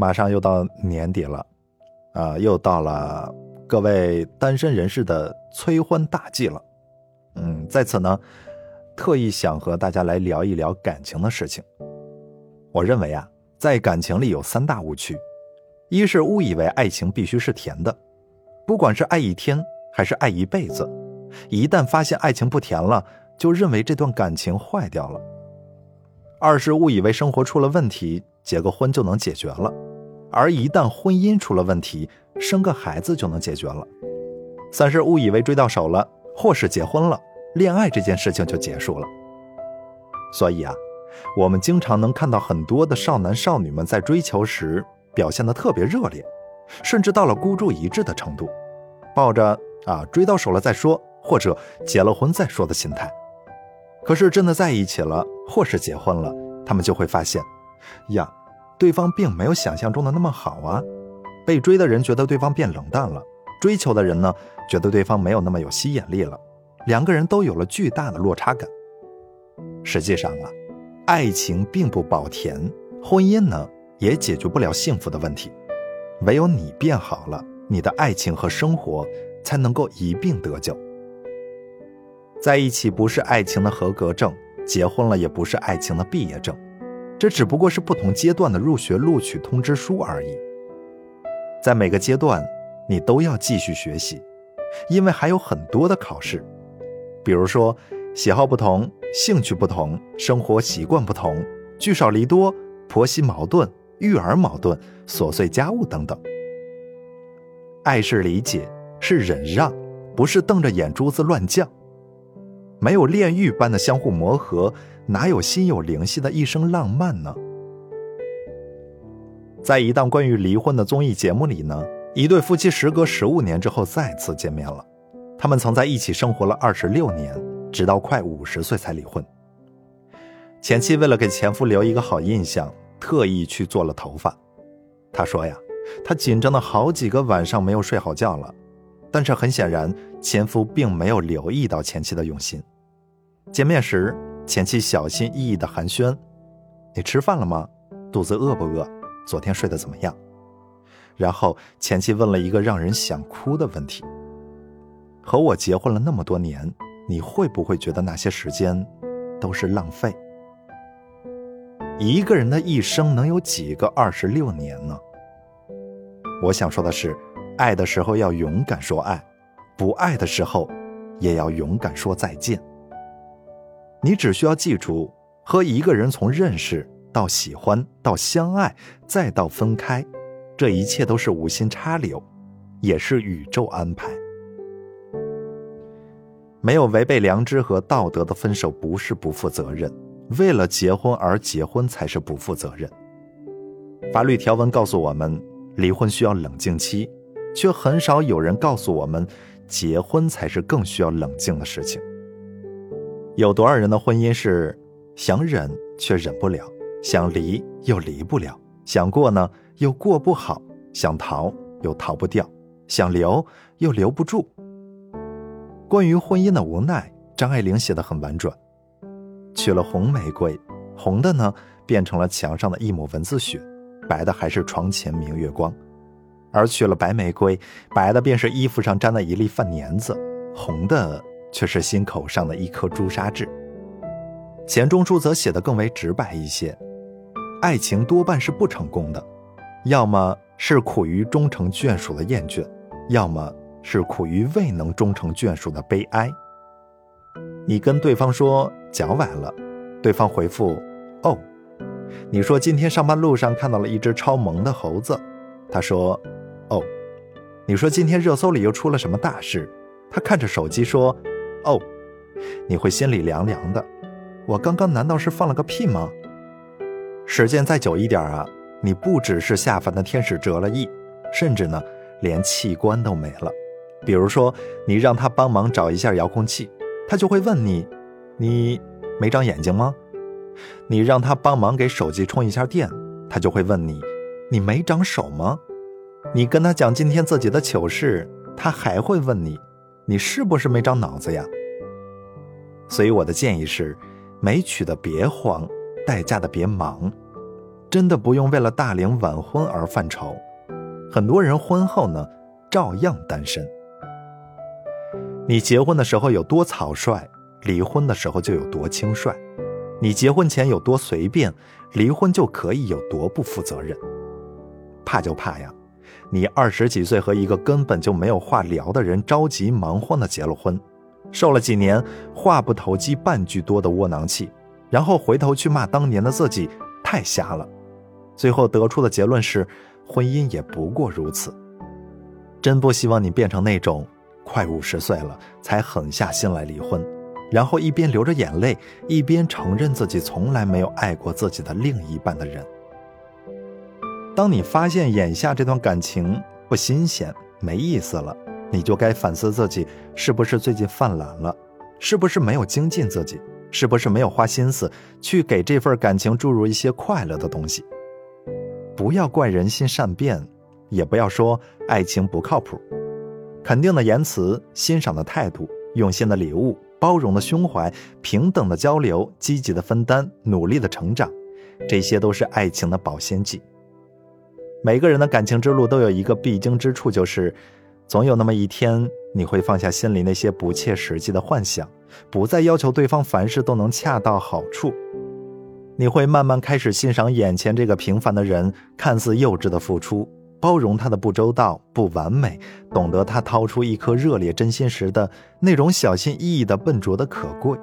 马上又到年底了，啊，又到了各位单身人士的催婚大季了。嗯，在此呢，特意想和大家来聊一聊感情的事情。我认为啊，在感情里有三大误区：一是误以为爱情必须是甜的，不管是爱一天还是爱一辈子，一旦发现爱情不甜了，就认为这段感情坏掉了；二是误以为生活出了问题，结个婚就能解决了。而一旦婚姻出了问题，生个孩子就能解决了。三是误以为追到手了，或是结婚了，恋爱这件事情就结束了。所以啊，我们经常能看到很多的少男少女们在追求时表现的特别热烈，甚至到了孤注一掷的程度，抱着啊追到手了再说，或者结了婚再说的心态。可是真的在一起了，或是结婚了，他们就会发现，呀。对方并没有想象中的那么好啊，被追的人觉得对方变冷淡了，追求的人呢觉得对方没有那么有吸引力了，两个人都有了巨大的落差感。实际上啊，爱情并不保甜，婚姻呢也解决不了幸福的问题，唯有你变好了，你的爱情和生活才能够一并得救。在一起不是爱情的合格证，结婚了也不是爱情的毕业证。这只不过是不同阶段的入学录取通知书而已。在每个阶段，你都要继续学习，因为还有很多的考试。比如说，喜好不同、兴趣不同、生活习惯不同、聚少离多、婆媳矛盾、育儿矛盾、琐碎家务等等。爱是理解，是忍让，不是瞪着眼珠子乱犟。没有炼狱般的相互磨合。哪有心有灵犀的一生浪漫呢？在一档关于离婚的综艺节目里呢，一对夫妻时隔十五年之后再次见面了。他们曾在一起生活了二十六年，直到快五十岁才离婚。前妻为了给前夫留一个好印象，特意去做了头发。他说呀，他紧张的好几个晚上没有睡好觉了。但是很显然，前夫并没有留意到前妻的用心。见面时。前妻小心翼翼的寒暄：“你吃饭了吗？肚子饿不饿？昨天睡得怎么样？”然后前妻问了一个让人想哭的问题：“和我结婚了那么多年，你会不会觉得那些时间都是浪费？一个人的一生能有几个二十六年呢？”我想说的是，爱的时候要勇敢说爱，不爱的时候也要勇敢说再见。你只需要记住，和一个人从认识到喜欢到相爱再到分开，这一切都是无心插柳，也是宇宙安排。没有违背良知和道德的分手不是不负责任，为了结婚而结婚才是不负责任。法律条文告诉我们，离婚需要冷静期，却很少有人告诉我们，结婚才是更需要冷静的事情。有多少人的婚姻是想忍却忍不了，想离又离不了，想过呢又过不好，想逃又逃不掉，想留又留不住。关于婚姻的无奈，张爱玲写的很婉转：娶了红玫瑰，红的呢变成了墙上的一抹蚊子血，白的还是床前明月光；而娶了白玫瑰，白的便是衣服上沾了一粒饭粘子，红的。却是心口上的一颗朱砂痣。钱钟书则写得更为直白一些：爱情多半是不成功的，要么是苦于终成眷属的厌倦，要么是苦于未能终成眷属的悲哀。你跟对方说脚崴了，对方回复：“哦。”你说今天上班路上看到了一只超萌的猴子，他说：“哦。”你说今天热搜里又出了什么大事，他看着手机说。哦，你会心里凉凉的。我刚刚难道是放了个屁吗？时间再久一点啊，你不只是下凡的天使折了翼，甚至呢，连器官都没了。比如说，你让他帮忙找一下遥控器，他就会问你：“你没长眼睛吗？”你让他帮忙给手机充一下电，他就会问你：“你没长手吗？”你跟他讲今天自己的糗事，他还会问你。你是不是没长脑子呀？所以我的建议是，没娶的别慌，待嫁的别忙。真的不用为了大龄晚婚而犯愁。很多人婚后呢，照样单身。你结婚的时候有多草率，离婚的时候就有多轻率；你结婚前有多随便，离婚就可以有多不负责任。怕就怕呀，你二十几岁和一个根本就没有话聊的人着急忙慌的结了婚，受了几年话不投机半句多的窝囊气，然后回头去骂当年的自己太瞎了，最后得出的结论是。婚姻也不过如此，真不希望你变成那种快五十岁了才狠下心来离婚，然后一边流着眼泪，一边承认自己从来没有爱过自己的另一半的人。当你发现眼下这段感情不新鲜、没意思了，你就该反思自己是不是最近犯懒了，是不是没有精进自己，是不是没有花心思去给这份感情注入一些快乐的东西。不要怪人心善变，也不要说爱情不靠谱。肯定的言辞、欣赏的态度、用心的礼物、包容的胸怀、平等的交流、积极的分担、努力的成长，这些都是爱情的保鲜剂。每个人的感情之路都有一个必经之处，就是总有那么一天，你会放下心里那些不切实际的幻想，不再要求对方凡事都能恰到好处。你会慢慢开始欣赏眼前这个平凡的人，看似幼稚的付出，包容他的不周到、不完美，懂得他掏出一颗热烈真心时的那种小心翼翼的笨拙的可贵。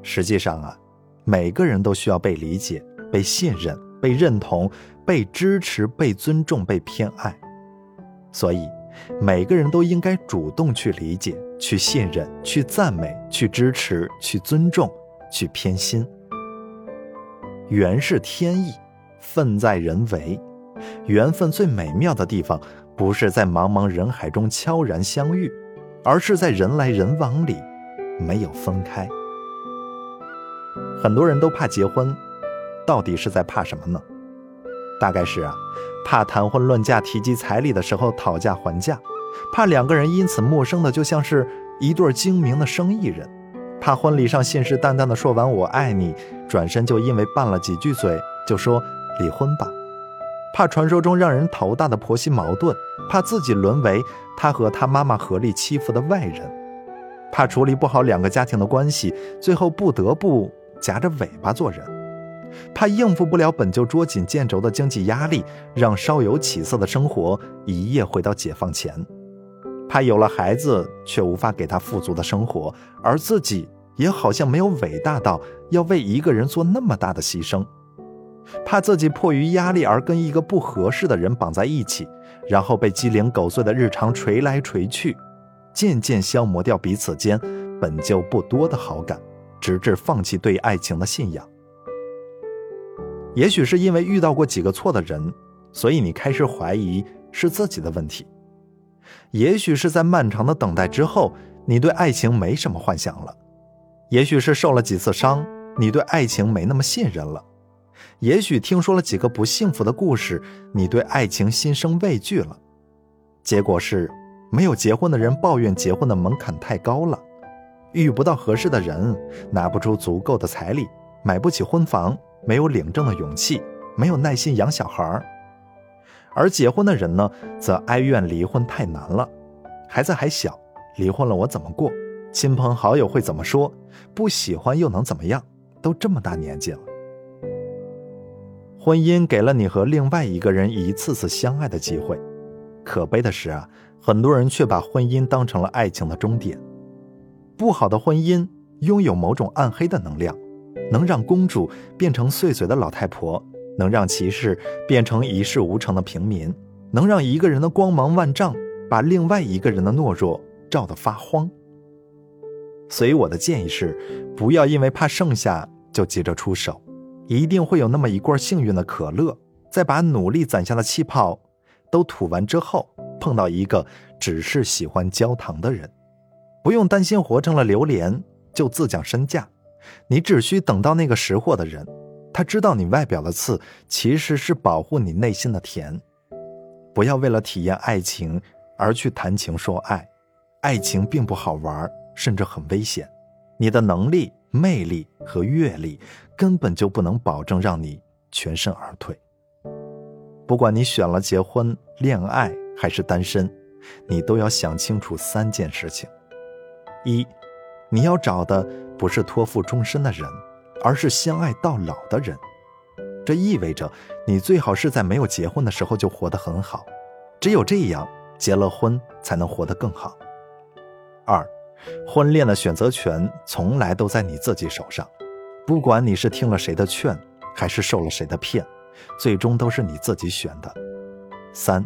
实际上啊，每个人都需要被理解、被信任、被认同、被支持、被尊重、被偏爱，所以每个人都应该主动去理解、去信任、去赞美、去支持、去尊重、去偏心。缘是天意，分在人为。缘分最美妙的地方，不是在茫茫人海中悄然相遇，而是在人来人往里没有分开。很多人都怕结婚，到底是在怕什么呢？大概是啊，怕谈婚论嫁提及彩礼的时候讨价还价，怕两个人因此陌生的就像是一对精明的生意人。怕婚礼上信誓旦旦的说完“我爱你”，转身就因为拌了几句嘴就说离婚吧；怕传说中让人头大的婆媳矛盾；怕自己沦为他和他妈妈合力欺负的外人；怕处理不好两个家庭的关系，最后不得不夹着尾巴做人；怕应付不了本就捉襟见肘的经济压力，让稍有起色的生活一夜回到解放前。怕有了孩子，却无法给他富足的生活，而自己也好像没有伟大到要为一个人做那么大的牺牲。怕自己迫于压力而跟一个不合适的人绑在一起，然后被鸡零狗碎的日常锤来锤去，渐渐消磨掉彼此间本就不多的好感，直至放弃对爱情的信仰。也许是因为遇到过几个错的人，所以你开始怀疑是自己的问题。也许是在漫长的等待之后，你对爱情没什么幻想了；也许是受了几次伤，你对爱情没那么信任了；也许听说了几个不幸福的故事，你对爱情心生畏惧了。结果是，没有结婚的人抱怨结婚的门槛太高了，遇不到合适的人，拿不出足够的彩礼，买不起婚房，没有领证的勇气，没有耐心养小孩儿。而结婚的人呢，则哀怨离婚太难了，孩子还小，离婚了我怎么过？亲朋好友会怎么说？不喜欢又能怎么样？都这么大年纪了，婚姻给了你和另外一个人一次次相爱的机会，可悲的是啊，很多人却把婚姻当成了爱情的终点。不好的婚姻拥有某种暗黑的能量，能让公主变成碎嘴的老太婆。能让骑士变成一事无成的平民，能让一个人的光芒万丈把另外一个人的懦弱照得发慌。所以我的建议是，不要因为怕剩下就急着出手，一定会有那么一罐幸运的可乐，在把努力攒下的气泡都吐完之后，碰到一个只是喜欢焦糖的人，不用担心活成了榴莲就自降身价，你只需等到那个识货的人。他知道你外表的刺其实是保护你内心的甜，不要为了体验爱情而去谈情说爱，爱情并不好玩，甚至很危险。你的能力、魅力和阅历根本就不能保证让你全身而退。不管你选了结婚、恋爱还是单身，你都要想清楚三件事情：一，你要找的不是托付终身的人，而是相爱到老的人。这意味着你最好是在没有结婚的时候就活得很好，只有这样，结了婚才能活得更好。二，婚恋的选择权从来都在你自己手上，不管你是听了谁的劝，还是受了谁的骗，最终都是你自己选的。三，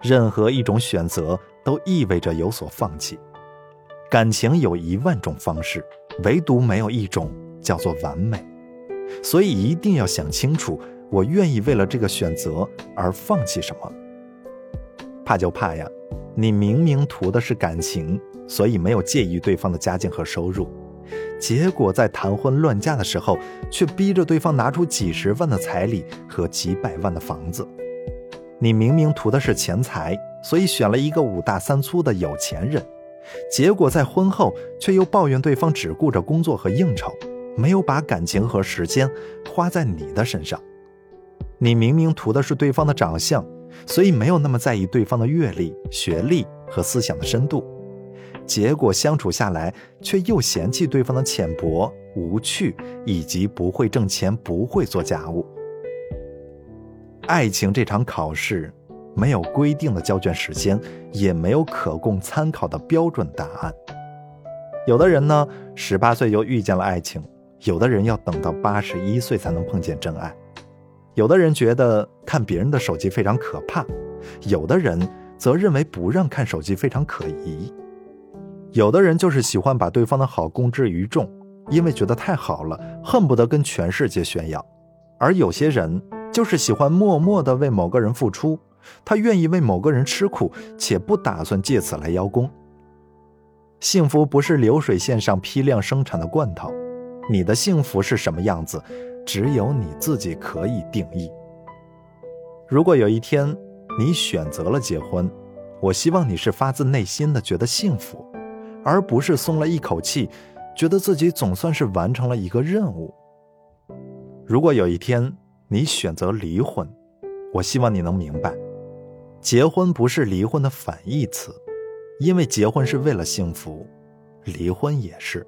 任何一种选择都意味着有所放弃。感情有一万种方式，唯独没有一种叫做完美。所以一定要想清楚，我愿意为了这个选择而放弃什么。怕就怕呀，你明明图的是感情，所以没有介意对方的家境和收入，结果在谈婚论嫁的时候，却逼着对方拿出几十万的彩礼和几百万的房子。你明明图的是钱财，所以选了一个五大三粗的有钱人，结果在婚后却又抱怨对方只顾着工作和应酬。没有把感情和时间花在你的身上，你明明图的是对方的长相，所以没有那么在意对方的阅历、学历和思想的深度，结果相处下来却又嫌弃对方的浅薄、无趣以及不会挣钱、不会做家务。爱情这场考试，没有规定的交卷时间，也没有可供参考的标准答案。有的人呢，十八岁就遇见了爱情。有的人要等到八十一岁才能碰见真爱，有的人觉得看别人的手机非常可怕，有的人则认为不让看手机非常可疑，有的人就是喜欢把对方的好公之于众，因为觉得太好了，恨不得跟全世界炫耀；而有些人就是喜欢默默的为某个人付出，他愿意为某个人吃苦，且不打算借此来邀功。幸福不是流水线上批量生产的罐头。你的幸福是什么样子，只有你自己可以定义。如果有一天你选择了结婚，我希望你是发自内心的觉得幸福，而不是松了一口气，觉得自己总算是完成了一个任务。如果有一天你选择离婚，我希望你能明白，结婚不是离婚的反义词，因为结婚是为了幸福，离婚也是。